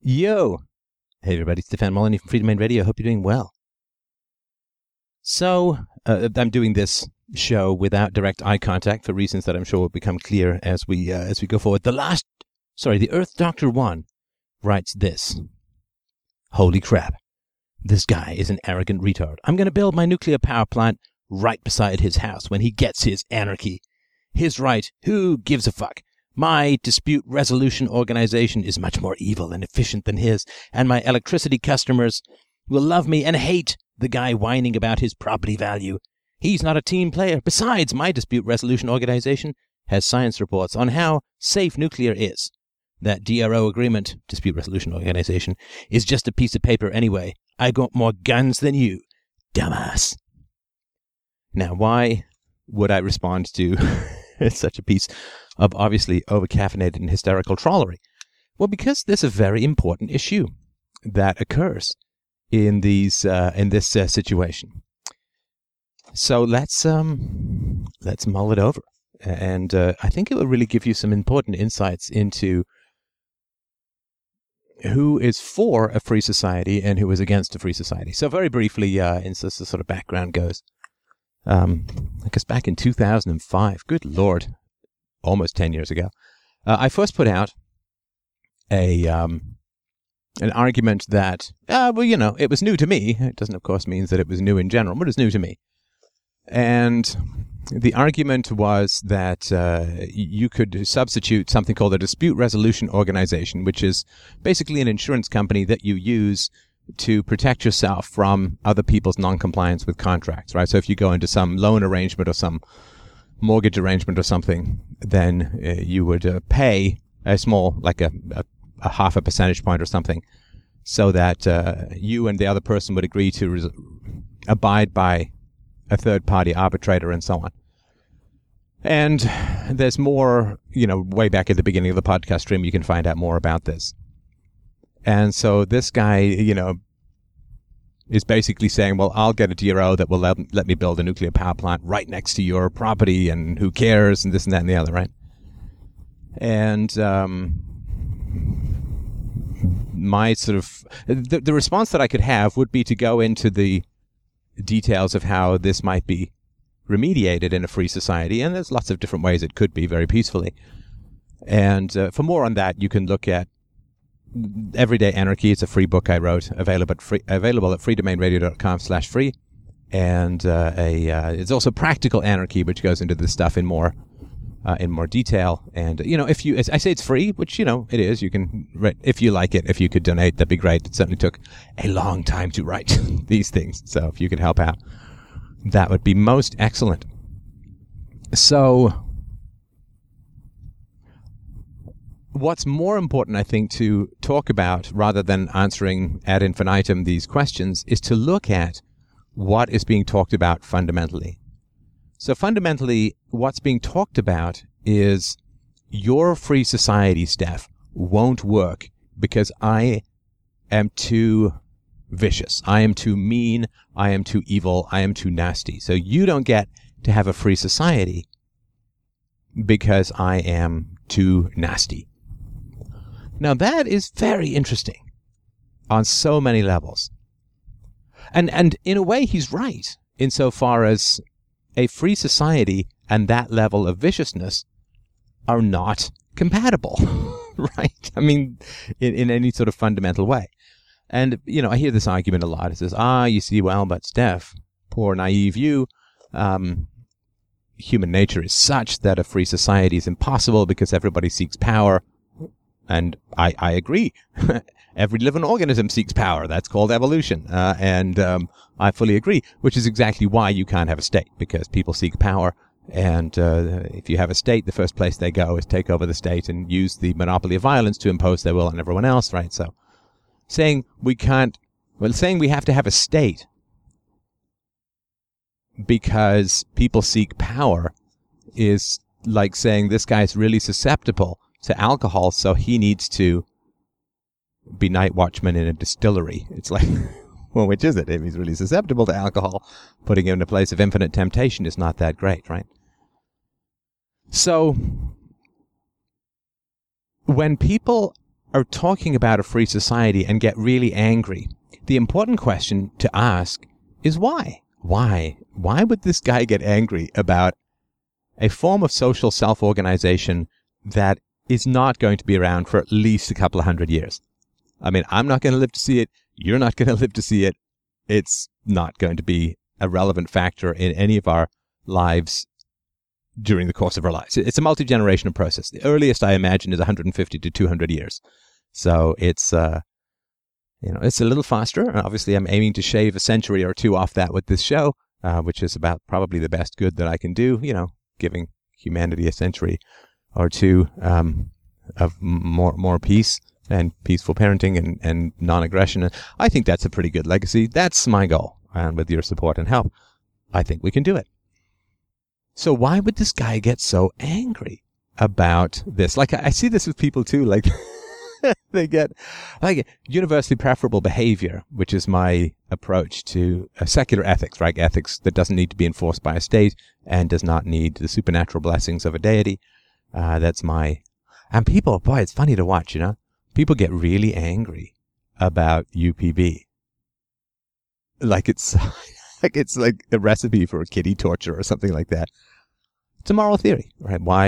Yo! Hey everybody, Stefan Molyneux from Freedomain Radio. Hope you're doing well. So, uh, I'm doing this show without direct eye contact for reasons that I'm sure will become clear as we uh, as we go forward. The last, sorry, the Earth Doctor One writes this. Holy crap! This guy is an arrogant retard. I'm going to build my nuclear power plant right beside his house when he gets his anarchy. His right. Who gives a fuck? My dispute resolution organization is much more evil and efficient than his, and my electricity customers will love me and hate the guy whining about his property value. He's not a team player. Besides, my dispute resolution organization has science reports on how safe nuclear is. That DRO agreement, dispute resolution organization, is just a piece of paper anyway. I got more guns than you, dumbass. Now, why would I respond to such a piece of obviously overcaffeinated and hysterical trollery? Well, because there's a very important issue that occurs in these uh, in this uh, situation. So let's um, let's mull it over, and uh, I think it will really give you some important insights into who is for a free society and who is against a free society. So very briefly, uh, in sort of background goes, um, I guess back in 2005, good lord, almost 10 years ago, uh, I first put out a um, an argument that, uh, well, you know, it was new to me. It doesn't, of course, mean that it was new in general, but it's new to me. And the argument was that uh, you could substitute something called a dispute resolution organization, which is basically an insurance company that you use to protect yourself from other people's non-compliance with contracts, right? So if you go into some loan arrangement or some mortgage arrangement or something, then uh, you would uh, pay a small, like a, a, a, half a percentage point or something, so that uh, you and the other person would agree to res- abide by a third party arbitrator and so on. And there's more, you know, way back at the beginning of the podcast stream, you can find out more about this. And so this guy, you know, is basically saying, well, I'll get a DRO that will let, let me build a nuclear power plant right next to your property and who cares and this and that and the other, right? And, um, my sort of, the, the response that I could have would be to go into the details of how this might be remediated in a free society. And there's lots of different ways it could be very peacefully. And uh, for more on that, you can look at Everyday Anarchy. It's a free book I wrote, available at, free, available at freedomainradio.com slash free. And uh, a, uh, it's also Practical Anarchy, which goes into this stuff in more uh, in more detail. And you know, if you, I say it's free, which you know it is. You can, if you like it, if you could donate, that'd be great. It certainly took a long time to write these things, so if you could help out, that would be most excellent. So, what's more important, I think, to talk about rather than answering ad infinitum these questions is to look at what is being talked about fundamentally. So fundamentally, what's being talked about is your free society, Steph, won't work because I am too vicious. I am too mean. I am too evil. I am too nasty. So you don't get to have a free society because I am too nasty. Now that is very interesting on so many levels. And, and in a way, he's right insofar as a free society and that level of viciousness are not compatible, right? I mean, in, in any sort of fundamental way. And, you know, I hear this argument a lot. It says, ah, you see, well, but Steph, poor naive you, um, human nature is such that a free society is impossible because everybody seeks power. And I, I agree. every living organism seeks power. That's called evolution. Uh, and um, I fully agree, which is exactly why you can't have a state, because people seek power. And uh, if you have a state, the first place they go is take over the state and use the monopoly of violence to impose their will on everyone else, right? So saying we can't, well, saying we have to have a state because people seek power is like saying this guy's really susceptible to alcohol, so he needs to be night watchman in a distillery. It's like, well, which is it? If he's really susceptible to alcohol, putting him in a place of infinite temptation is not that great, right? So, when people are talking about a free society and get really angry, the important question to ask is why? Why? Why would this guy get angry about a form of social self organization that is not going to be around for at least a couple of hundred years? I mean, I'm not going to live to see it. You're not going to live to see it. It's not going to be a relevant factor in any of our lives during the course of our lives. It's a multi generational process. The earliest I imagine is 150 to 200 years. So it's, uh, you know, it's a little faster. Obviously, I'm aiming to shave a century or two off that with this show, uh, which is about probably the best good that I can do, you know, giving humanity a century or two um, of more, more peace and peaceful parenting and, and non aggression. I think that's a pretty good legacy. That's my goal. And with your support and help, I think we can do it. So why would this guy get so angry about this? Like I see this with people too. Like they get like universally preferable behavior, which is my approach to uh, secular ethics, right? Ethics that doesn't need to be enforced by a state and does not need the supernatural blessings of a deity. Uh, that's my, and people, boy, it's funny to watch, you know, people get really angry about UPB. Like it's, like it's like a recipe for kitty torture or something like that. It's a moral theory, right? Why?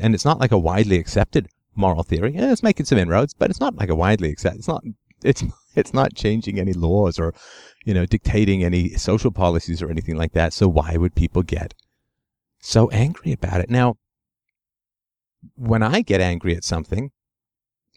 And it's not like a widely accepted moral theory. Yeah, it's making some inroads, but it's not like a widely accepted. It's not. It's it's not changing any laws or, you know, dictating any social policies or anything like that. So why would people get so angry about it? Now, when I get angry at something,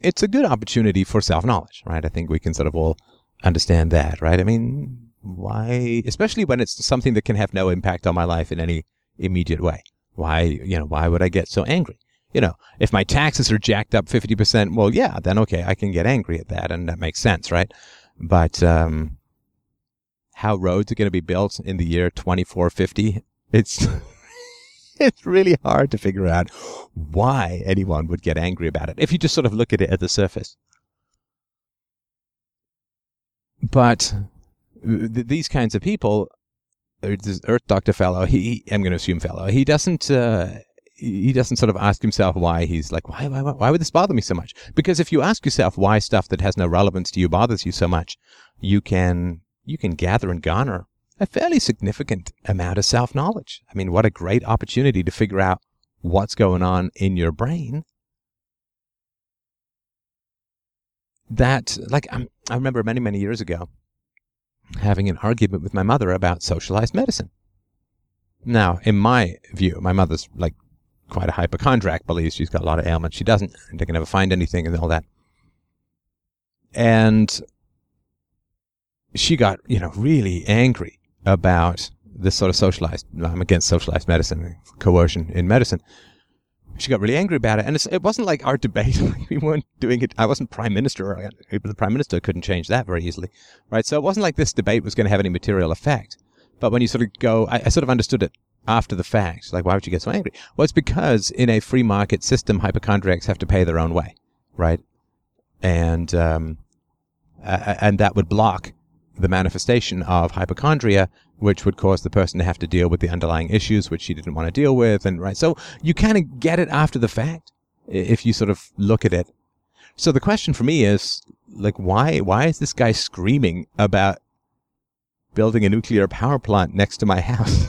it's a good opportunity for self knowledge, right? I think we can sort of all understand that, right? I mean, why, especially when it's something that can have no impact on my life in any immediate way. Why, you know, why would I get so angry? You know, if my taxes are jacked up 50%, well, yeah, then okay, I can get angry at that and that makes sense, right? But, um, how roads are going to be built in the year 2450, it's, it's really hard to figure out why anyone would get angry about it if you just sort of look at it at the surface. But th- these kinds of people, this Earth Doctor fellow, he, I'm going to assume fellow, he doesn't, uh, he doesn't sort of ask himself why he's like, why, why, why would this bother me so much? Because if you ask yourself why stuff that has no relevance to you bothers you so much, you can, you can gather and garner a fairly significant amount of self knowledge. I mean, what a great opportunity to figure out what's going on in your brain. That, like, I'm, I remember many, many years ago, having an argument with my mother about socialized medicine. Now, in my view, my mother's like quite a hypochondriac, believes she's got a lot of ailments. She doesn't. They can never find anything and all that. And she got, you know, really angry about this sort of socialized, I'm against socialized medicine, coercion in medicine she got really angry about it. And it wasn't like our debate. we weren't doing it. I wasn't prime minister. The prime minister couldn't change that very easily, right? So it wasn't like this debate was going to have any material effect. But when you sort of go, I, I sort of understood it after the fact. Like, why would you get so angry? Well, it's because in a free market system, hypochondriacs have to pay their own way, right? And, um, uh, and that would block the manifestation of hypochondria, which would cause the person to have to deal with the underlying issues which she didn't want to deal with. And right. So you kind of get it after the fact if you sort of look at it. So the question for me is like, why, why is this guy screaming about building a nuclear power plant next to my house?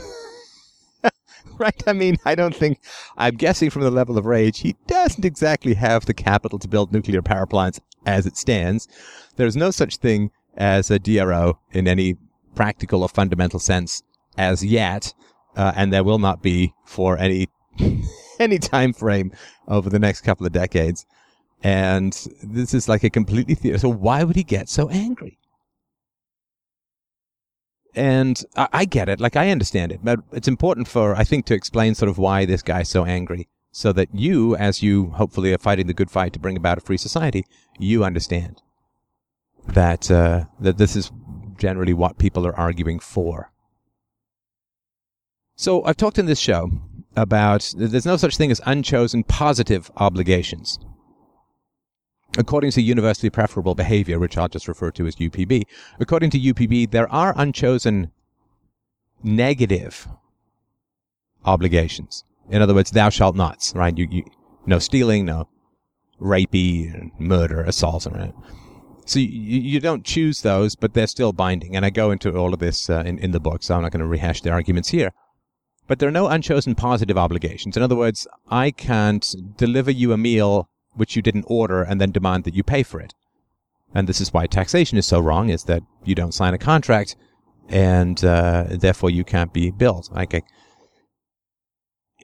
right? I mean, I don't think, I'm guessing from the level of rage, he doesn't exactly have the capital to build nuclear power plants as it stands. There's no such thing as a DRO in any practical or fundamental sense as yet, uh, and there will not be for any any time frame over the next couple of decades. And this is like a completely the- so. Why would he get so angry? And I, I get it, like I understand it, but it's important for I think to explain sort of why this guy's so angry, so that you, as you hopefully are fighting the good fight to bring about a free society, you understand that uh, that this is generally what people are arguing for. So I've talked in this show about there's no such thing as unchosen positive obligations. According to universally preferable behavior, which I'll just refer to as UPB, according to UPB, there are unchosen negative obligations. In other words, thou shalt nots, right? You, you, no stealing, no rapey, murder, assault, and so you, you don't choose those, but they're still binding. And I go into all of this uh, in, in the book, so I'm not going to rehash the arguments here. But there are no unchosen positive obligations. In other words, I can't deliver you a meal which you didn't order and then demand that you pay for it. And this is why taxation is so wrong, is that you don't sign a contract and uh, therefore you can't be billed. Like, I,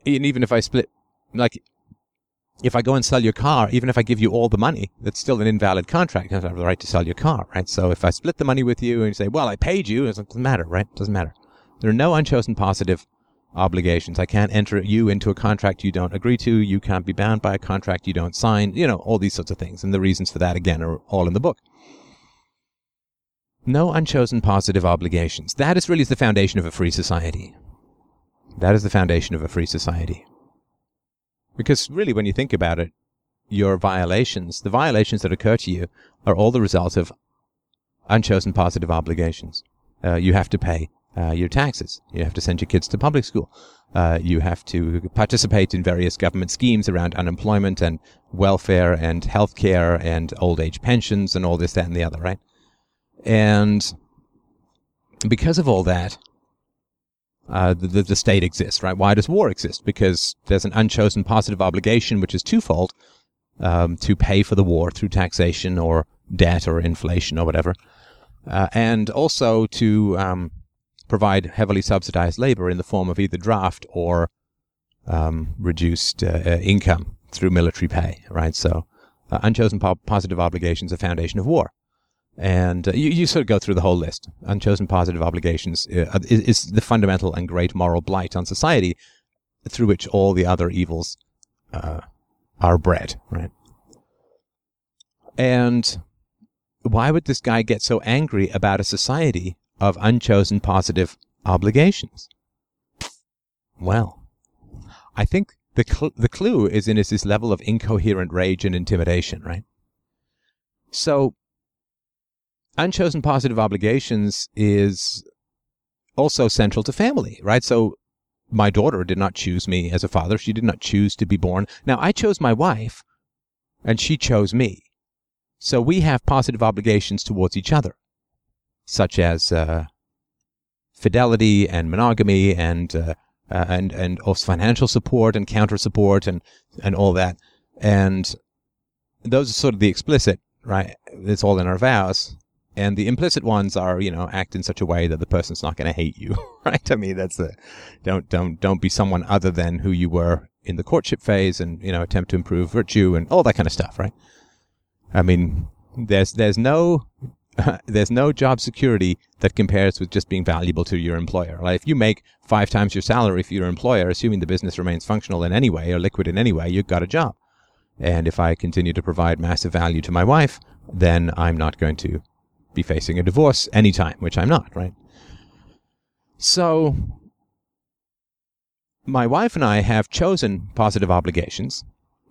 and even if I split, like, if I go and sell your car, even if I give you all the money, that's still an invalid contract. I have the right to sell your car, right? So if I split the money with you and you say, well, I paid you, it doesn't matter, right? It doesn't matter. There are no unchosen positive obligations. I can't enter you into a contract you don't agree to. You can't be bound by a contract you don't sign. You know, all these sorts of things. And the reasons for that, again, are all in the book. No unchosen positive obligations. That is really the foundation of a free society. That is the foundation of a free society. Because really, when you think about it, your violations, the violations that occur to you, are all the result of unchosen positive obligations. Uh, you have to pay uh, your taxes. You have to send your kids to public school. Uh, you have to participate in various government schemes around unemployment and welfare and healthcare and old age pensions and all this, that, and the other, right? And because of all that, uh, the, the state exists, right? Why does war exist? Because there's an unchosen positive obligation, which is twofold, um, to pay for the war through taxation or debt or inflation or whatever, uh, and also to um, provide heavily subsidized labor in the form of either draft or um, reduced uh, uh income through military pay, right? So, uh, unchosen po- positive obligations, a foundation of war. And uh, you, you sort of go through the whole list. Unchosen positive obligations uh, is, is, the fundamental and great moral blight on society through which all the other evils uh, are bred, right? And why would this guy get so angry about a society of unchosen positive obligations? Well, I think the cl- the clue is in is this level of incoherent rage and intimidation, right? So unchosen positive obligations is also central to family, right? So my daughter did not choose me as a father. She did not choose to be born. Now I chose my wife and she chose me. So we have positive obligations towards each other, such as uh, fidelity and monogamy and uh, uh, and and also financial support and counter support and and all that. And those are sort of the explicit, right? It's all in our vows and the implicit ones are you know act in such a way that the person's not going to hate you right i mean that's the don't don't don't be someone other than who you were in the courtship phase and you know attempt to improve virtue and all that kind of stuff right i mean there's there's no there's no job security that compares with just being valuable to your employer. Like if you make five times your salary for your employer, assuming the business remains functional in any way or liquid in any way, you've got a job. And if I continue to provide massive value to my wife, then I'm not going to be facing a divorce anytime, which I'm not, right? So, my wife and I have chosen positive obligations.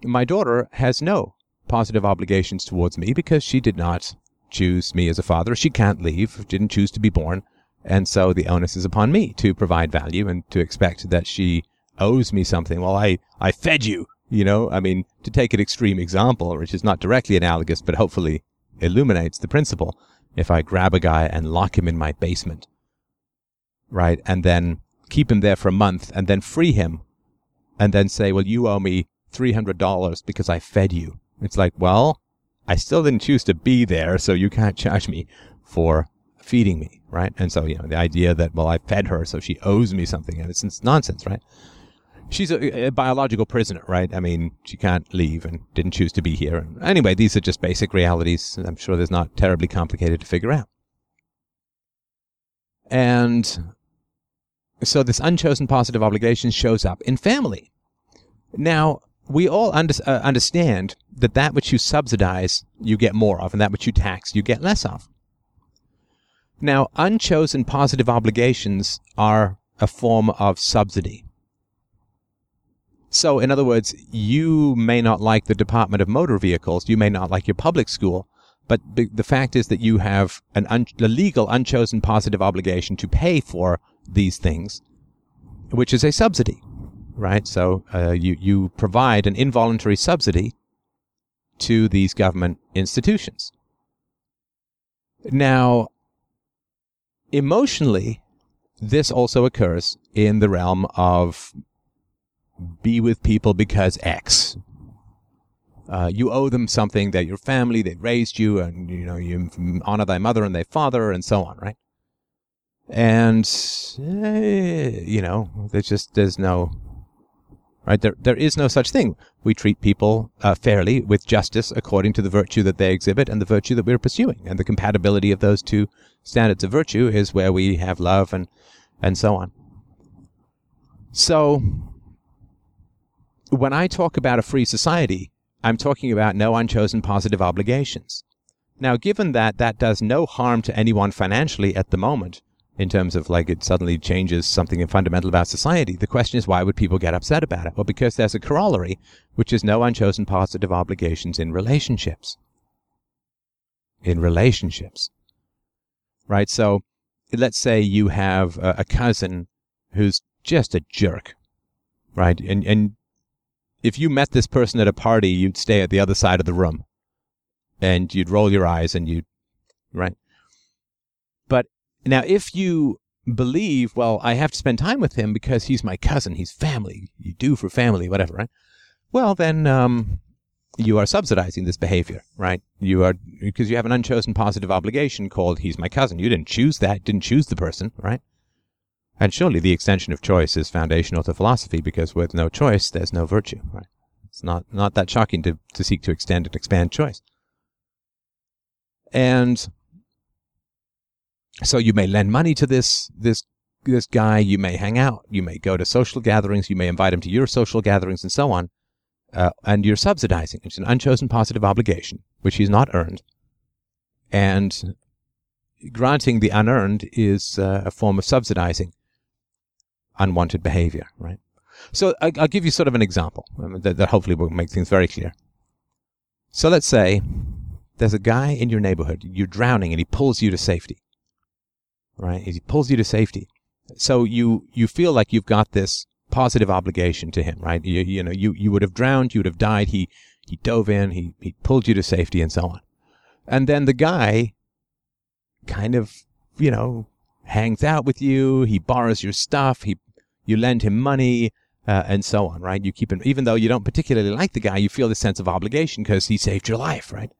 My daughter has no positive obligations towards me because she did not choose me as a father. She can't leave, didn't choose to be born. And so the onus is upon me to provide value and to expect that she owes me something. Well, I, I fed you, you know, I mean, to take an extreme example, which is not directly analogous, but hopefully illuminates the principle if I grab a guy and lock him in my basement, right? And then keep him there for a month and then free him and then say, well, you owe me $300 because I fed you. It's like, well, I still didn't choose to be there, so you can't charge me for feeding me, right? And so, you know, the idea that, well, I fed her, so she owes me something, and it's, it's nonsense, right? She's a, a, biological prisoner, right? I mean, she can't leave and didn't choose to be here. And Anyway, these are just basic realities. I'm sure there's not terribly complicated to figure out. And so this unchosen positive obligation shows up in family. Now, we all under, uh, understand that that which you subsidize, you get more of, and that which you tax, you get less of. Now, unchosen positive obligations are a form of subsidy. So, in other words, you may not like the Department of Motor Vehicles, you may not like your public school, but the fact is that you have an un- a legal, unchosen positive obligation to pay for these things, which is a subsidy, right? So uh, you you provide an involuntary subsidy to these government institutions. Now, emotionally, this also occurs in the realm of be with people because X. Uh, you owe them something that your family, they raised you, and you know you honor thy mother and thy father, and so on, right? And eh, you know, there's just there's no right there. There is no such thing. We treat people uh, fairly with justice according to the virtue that they exhibit and the virtue that we're pursuing, and the compatibility of those two standards of virtue is where we have love and and so on. So when I talk about a free society, I'm talking about no unchosen positive obligations. Now, given that that does no harm to anyone financially at the moment, in terms of like it suddenly changes something fundamental about society, the question is why would people get upset about it? Well, because there's a corollary, which is no unchosen positive obligations in relationships. In relationships. Right? So, let's say you have a, a cousin who's just a jerk, right? And, and if you met this person at a party, you'd stay at the other side of the room and you'd roll your eyes and you'd, right? But now if you believe, well, I have to spend time with him because he's my cousin, he's family, you do for family, whatever, right? Well, then, um, you are subsidizing this behavior, right? You are, because you have an unchosen positive obligation called he's my cousin. You didn't choose that, didn't choose the person, right? And surely the extension of choice is foundational to philosophy because with no choice, there's no virtue, right? It's not, not that shocking to, to seek to extend and expand choice. And so you may lend money to this, this, this guy. You may hang out. You may go to social gatherings. You may invite him to your social gatherings and so on. Uh, and you're subsidizing. It's an unchosen positive obligation, which he's not earned. And granting the unearned is uh, a form of subsidizing unwanted behavior, right? So I, will give you sort of an example um, that, that hopefully will make things very clear. So let's say there's a guy in your neighborhood, you're drowning and he pulls you to safety, right? He pulls you to safety. So you, you feel like you've got this positive obligation to him, right? You, you know, you, you would have drowned, you would have died. He, he dove in, he, he pulled you to safety and so on. And then the guy kind of, you know, hangs out with you. He borrows your stuff. He you lend him money, uh, and so on, right? You keep him, even though you don't particularly like the guy, you feel the sense of obligation because he saved your life, right?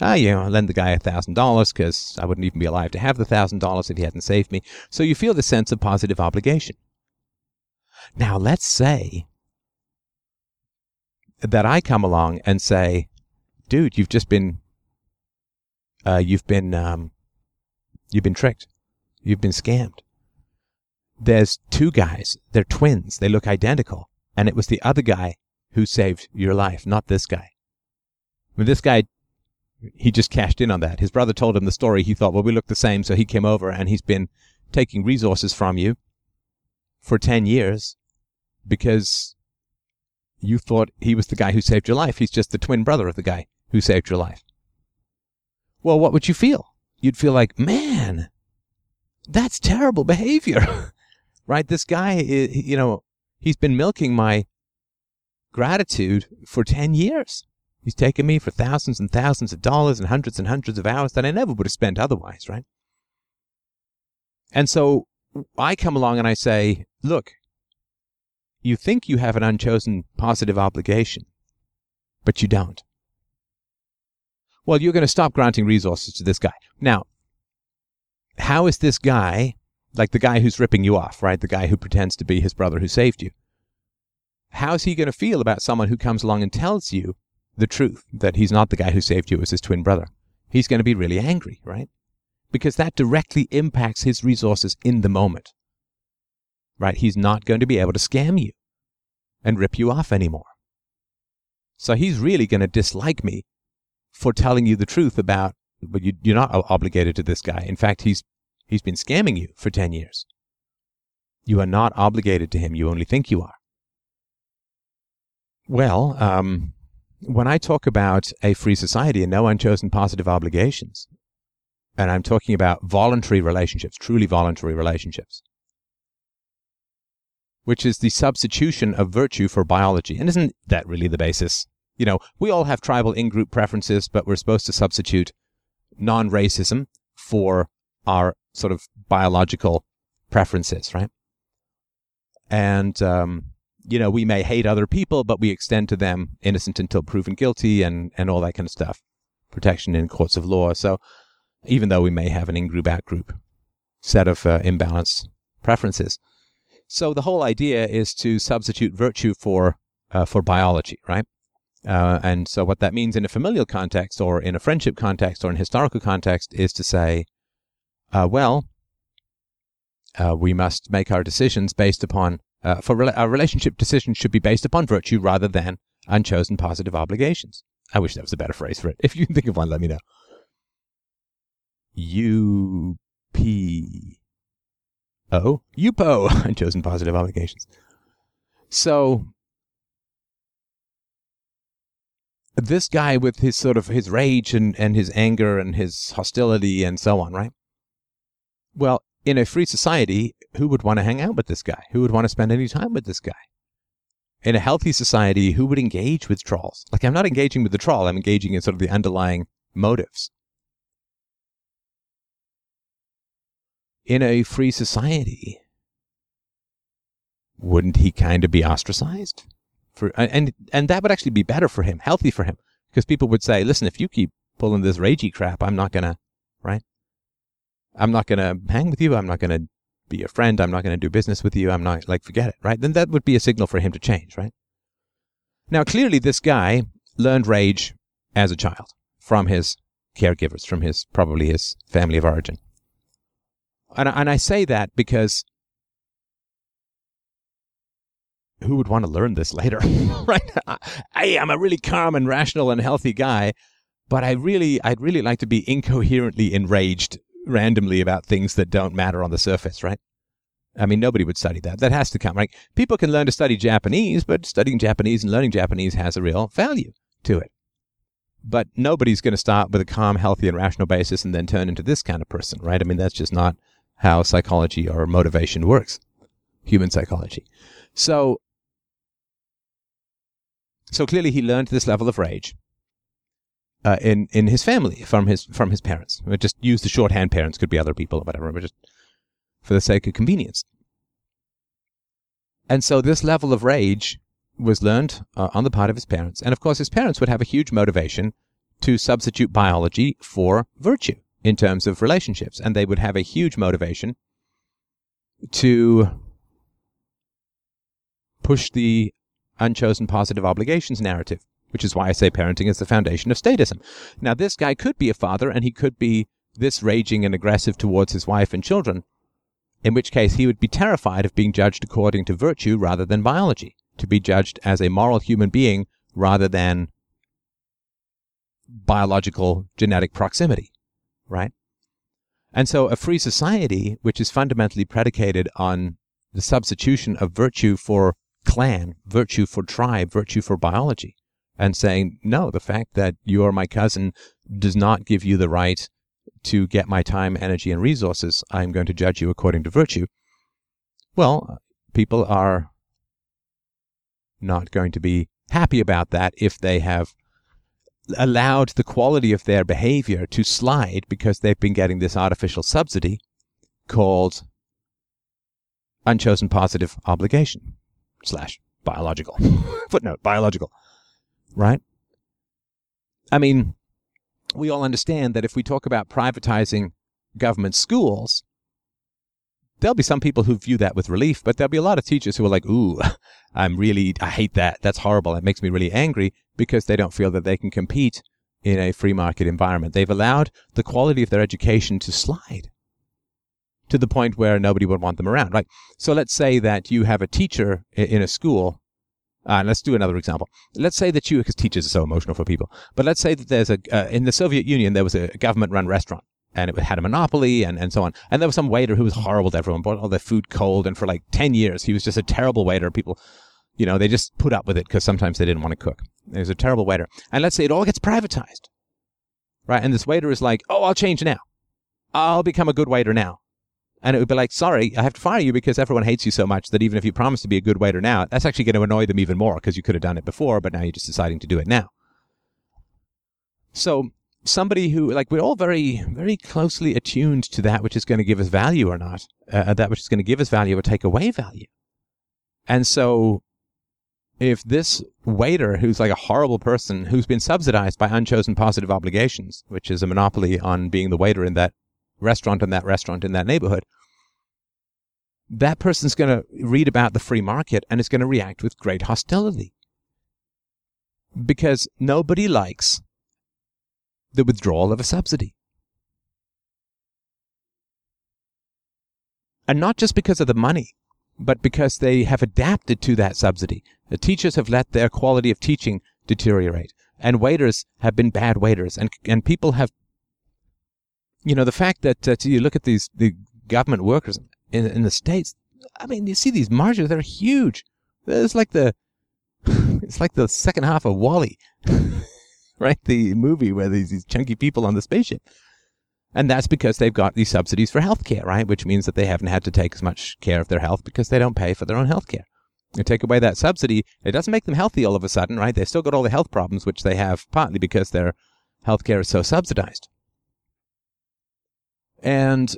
Ah, you know, lend the guy a thousand dollars because I wouldn't even be alive to have the thousand dollars if he hadn't saved me. So you feel the sense of positive obligation. Now, let's say that I come along and say, dude, you've just been, uh, you've been, um, you've been tricked. You've been scammed there's two guys. They're twins. They look identical. And it was the other guy who saved your life, not this guy. I mean, this guy, he just cashed in on that. His brother told him the story. He thought, well, we look the same. So he came over and he's been taking resources from you for 10 years because you thought he was the guy who saved your life. He's just the twin brother of the guy who saved your life. Well, what would you feel? You'd feel like, man, that's terrible behavior. right? This guy, you know, he's been milking my gratitude for 10 years. He's taken me for thousands and thousands of dollars and hundreds and hundreds of hours that I never would have spent otherwise, right? And so I come along and I say, look, you think you have an unchosen positive obligation, but you don't. Well, you're going to stop granting resources to this guy. Now, how is this guy like the guy who's ripping you off, right? The guy who pretends to be his brother who saved you. How's he going to feel about someone who comes along and tells you the truth that he's not the guy who saved you, was his twin brother? He's going to be really angry, right? Because that directly impacts his resources in the moment. Right? He's not going to be able to scam you and rip you off anymore. So he's really going to dislike me for telling you the truth about, but you, are not obligated to this guy. In fact, he's He's been scamming you for 10 years. You are not obligated to him. You only think you are. Well, um, when I talk about a free society and no unchosen positive obligations, and I'm talking about voluntary relationships, truly voluntary relationships, which is the substitution of virtue for biology. And isn't that really the basis You know, we all have tribal in group preferences, but we're supposed to substitute non racism for our sort of biological preferences, right? And, um, you know, we may hate other people, but we extend to them innocent until proven guilty and, and all that kind of stuff. Protection in courts of law. So even though we may have an in group, out group set of uh, imbalanced preferences. So the whole idea is to substitute virtue for, uh, for biology, right? Uh, and so what that means in a familial context or in a friendship context or in historical context is to say, uh, well, uh, we must make our decisions based upon uh, for re- our relationship decisions should be based upon virtue rather than unchosen positive obligations. I wish that was a better phrase for it. If you can think of one, let me know. U P O unchosen positive obligations. So this guy with his sort of his rage and, and his anger and his hostility and so on, right? Well, in a free society, who would want to hang out with this guy? Who would want to spend any time with this guy? In a healthy society, who would engage with trolls? Like, I'm not engaging with the troll, I'm engaging in sort of the underlying motives. In a free society, wouldn't he kind of be ostracized? For, and and that would actually be better for him, healthy for him, because people would say, "Listen, if you keep pulling this ragey crap, I'm not gonna, right? I'm not going to hang with you. I'm not going to be a friend. I'm not going to do business with you. I'm not like, forget it, right? Then that would be a signal for him to change, right? Now, clearly, this guy learned rage as a child from his caregivers, from his probably his family of origin. And, and I say that because who would want to learn this later, right? I'm a really calm and rational and healthy guy, but I really, I'd really like to be incoherently enraged randomly about things that don't matter on the surface, right? I mean, nobody would study that. That has to come, right? People can learn to study Japanese, but studying Japanese and learning Japanese has a real value to it. But nobody's going to start with a calm, healthy, and rational basis and then turn into this kind of person, right? I mean, that's just not how psychology or motivation works, human psychology. So, so clearly he learned this level of rage uh, in in his family from his from his parents. We just use the shorthand parents, could be other people or whatever, but just for the sake of convenience. And so this level of rage was learned uh, on the part of his parents, and of course his parents would have a huge motivation to substitute biology for virtue in terms of relationships, and they would have a huge motivation to push the unchosen positive obligations narrative which is why I say parenting is the foundation of statism. Now, this guy could be a father and he could be this raging and aggressive towards his wife and children, in which case he would be terrified of being judged according to virtue rather than biology, to be judged as a moral human being rather than biological genetic proximity, right? And so a free society, which is fundamentally predicated on the substitution of virtue for clan, virtue for tribe, virtue for biology, and saying, no, the fact that you are my cousin does not give you the right to get my time, energy, and resources. I'm going to judge you according to virtue. Well, people are not going to be happy about that if they have allowed the quality of their behavior to slide because they've been getting this artificial subsidy called unchosen positive obligation slash biological footnote biological right? I mean, we all understand that if we talk about privatizing government schools, there'll be some people who view that with relief, but there'll be a lot of teachers who are like, ooh, I'm really, I hate that. That's horrible. That makes me really angry because they don't feel that they can compete in a free market environment. They've allowed the quality of their education to slide to the point where nobody would want them around. Right? So let's say that you have a teacher in a school uh, let's do another example. Let's say that you, because teachers are so emotional for people, but let's say that there's a, uh, in the Soviet Union, there was a government run restaurant and it had a monopoly and, and so on. And there was some waiter who was horrible to everyone, brought all their food cold. And for like 10 years, he was just a terrible waiter. People, you know, they just put up with it because sometimes they didn't want to cook. He was a terrible waiter. And let's say it all gets privatized, right? And this waiter is like, oh, I'll change now. I'll become a good waiter now. And it would be like, sorry, I have to fire you because everyone hates you so much that even if you promise to be a good waiter now, that's actually going to annoy them even more because you could have done it before, but now you're just deciding to do it now. So somebody who, like, we're all very, very closely attuned to that which is going to give us value or not, uh, that which is going to give us value or take away value. And so if this waiter who's like a horrible person who's been subsidized by unchosen positive obligations, which is a monopoly on being the waiter in that restaurant and that restaurant in that neighborhood, that person's going to read about the free market and is going to react with great hostility. Because nobody likes the withdrawal of a subsidy. And not just because of the money, but because they have adapted to that subsidy. The teachers have let their quality of teaching deteriorate, and waiters have been bad waiters, and and people have, you know, the fact that uh, you look at these the government workers in in the states. I mean, you see these margins; they're huge. It's like the it's like the second half of WALL-E, right? The movie where these these chunky people on the spaceship. And that's because they've got these subsidies for healthcare, right? Which means that they haven't had to take as much care of their health because they don't pay for their own healthcare. You take away that subsidy, it doesn't make them healthy all of a sudden, right? They've still got all the health problems, which they have partly because their healthcare is so subsidized. And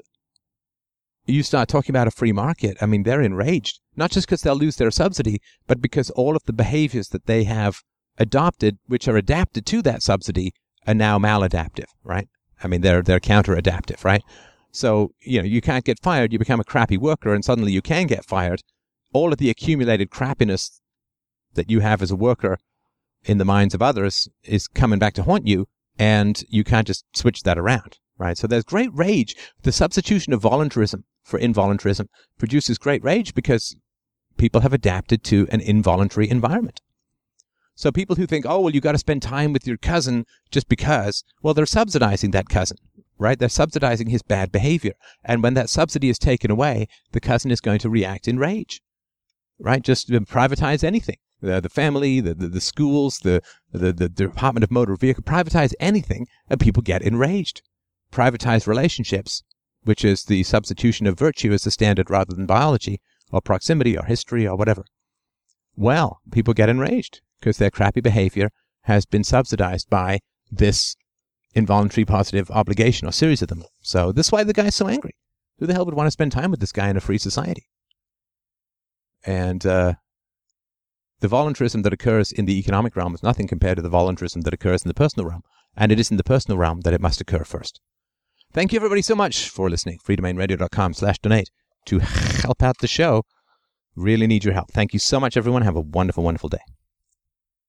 you start talking about a free market, I mean, they're enraged, not just because they'll lose their subsidy, but because all of the behaviors that they have adopted, which are adapted to that subsidy, are now maladaptive, right? I mean, they're they're counter adaptive, right? So you know, you can't get fired. You become a crappy worker, and suddenly you can get fired. All of the accumulated crappiness that you have as a worker in the minds of others is coming back to haunt you, and you can't just switch that around, right? So there's great rage. The substitution of voluntarism for involuntarism produces great rage because people have adapted to an involuntary environment. So people who think, oh, well, you've got to spend time with your cousin just because, well, they're subsidizing that cousin, right? They're subsidizing his bad behavior. And when that subsidy is taken away, the cousin is going to react in rage, right? Just privatize anything. The, the family, the, the, the schools, the, the, the Department of Motor Vehicle, privatize anything and people get enraged. Privatize relationships, which is the substitution of virtue as the standard rather than biology or proximity or history or whatever. Well, people get enraged because their crappy behavior has been subsidized by this involuntary positive obligation or series of them. So this is why the guy's so angry. Who the hell would want to spend time with this guy in a free society? And uh, the voluntarism that occurs in the economic realm is nothing compared to the voluntarism that occurs in the personal realm. And it is in the personal realm that it must occur first. Thank you everybody so much for listening. freedomainradio.com slash donate to help out the show. Really need your help. Thank you so much, everyone. Have a wonderful, wonderful day.